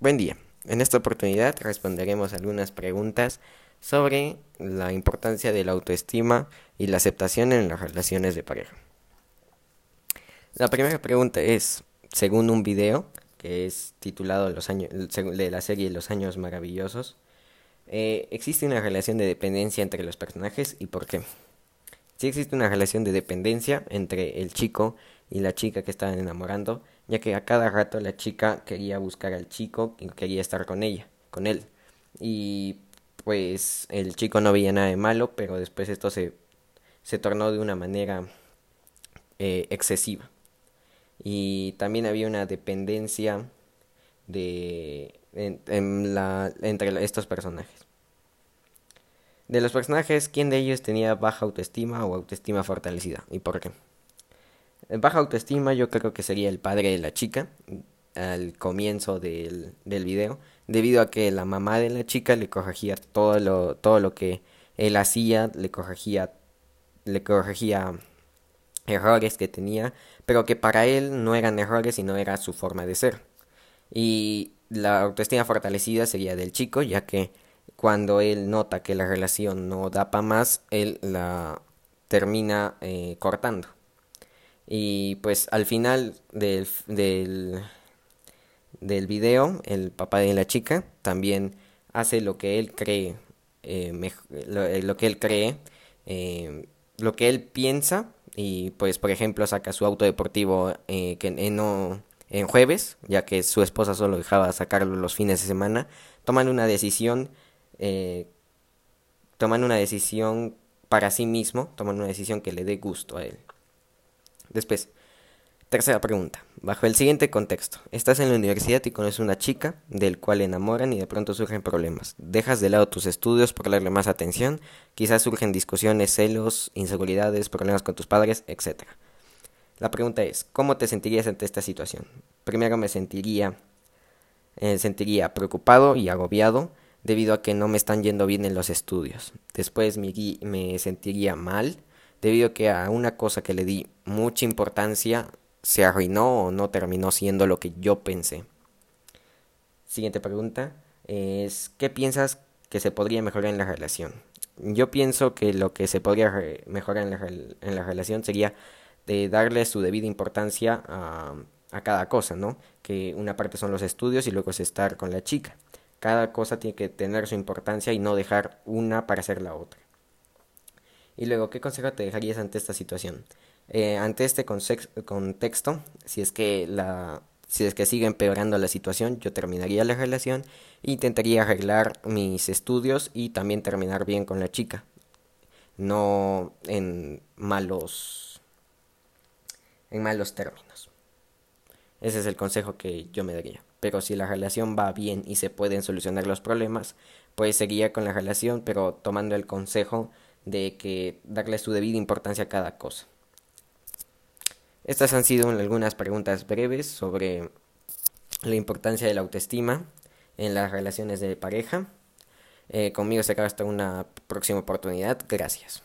Buen día. En esta oportunidad responderemos algunas preguntas sobre la importancia de la autoestima y la aceptación en las relaciones de pareja. La primera pregunta es, según un video que es titulado los años, de la serie Los años maravillosos, eh, ¿existe una relación de dependencia entre los personajes y por qué? Sí existe una relación de dependencia entre el chico y la chica que estaban enamorando, ya que a cada rato la chica quería buscar al chico y quería estar con ella, con él. Y pues el chico no veía nada de malo, pero después esto se, se tornó de una manera eh, excesiva. Y también había una dependencia de entre estos personajes. De los personajes, ¿quién de ellos tenía baja autoestima o autoestima fortalecida? ¿Y por qué? Baja autoestima yo creo que sería el padre de la chica al comienzo del, del video, debido a que la mamá de la chica le corregía todo lo, todo lo que él hacía, le corregía, le corregía errores que tenía, pero que para él no eran errores, sino era su forma de ser. Y la autoestima fortalecida sería del chico, ya que cuando él nota que la relación no da para más, él la termina eh, cortando. Y pues al final del, del, del, video, el papá de la chica también hace lo que él cree, eh, eh, lo, que él cree, lo que él piensa, y pues por ejemplo saca su auto deportivo que no en jueves, ya que su esposa solo dejaba sacarlo los fines de semana, toman una decisión eh, toman una decisión para sí mismo, toman una decisión que le dé gusto a él. Después, tercera pregunta. Bajo el siguiente contexto, estás en la universidad y conoces una chica del cual enamoran y de pronto surgen problemas. Dejas de lado tus estudios por darle más atención, quizás surgen discusiones, celos, inseguridades, problemas con tus padres, etc. La pregunta es, ¿cómo te sentirías ante esta situación? Primero me sentiría, eh, sentiría preocupado y agobiado, debido a que no me están yendo bien en los estudios. Después me, me sentiría mal debido a que a una cosa que le di mucha importancia se arruinó o no terminó siendo lo que yo pensé. Siguiente pregunta es ¿qué piensas que se podría mejorar en la relación? Yo pienso que lo que se podría mejorar en la, en la relación sería de darle su debida importancia a, a cada cosa, ¿no? Que una parte son los estudios y luego es estar con la chica. Cada cosa tiene que tener su importancia y no dejar una para hacer la otra. Y luego, ¿qué consejo te dejarías ante esta situación? Eh, ante este contexto, si es que la si es que sigue empeorando la situación, yo terminaría la relación e intentaría arreglar mis estudios y también terminar bien con la chica. No en malos en malos términos. Ese es el consejo que yo me daría pero si la relación va bien y se pueden solucionar los problemas, pues seguiría con la relación, pero tomando el consejo de que darle su debida importancia a cada cosa. Estas han sido algunas preguntas breves sobre la importancia de la autoestima en las relaciones de pareja. Eh, conmigo se acaba hasta una próxima oportunidad. Gracias.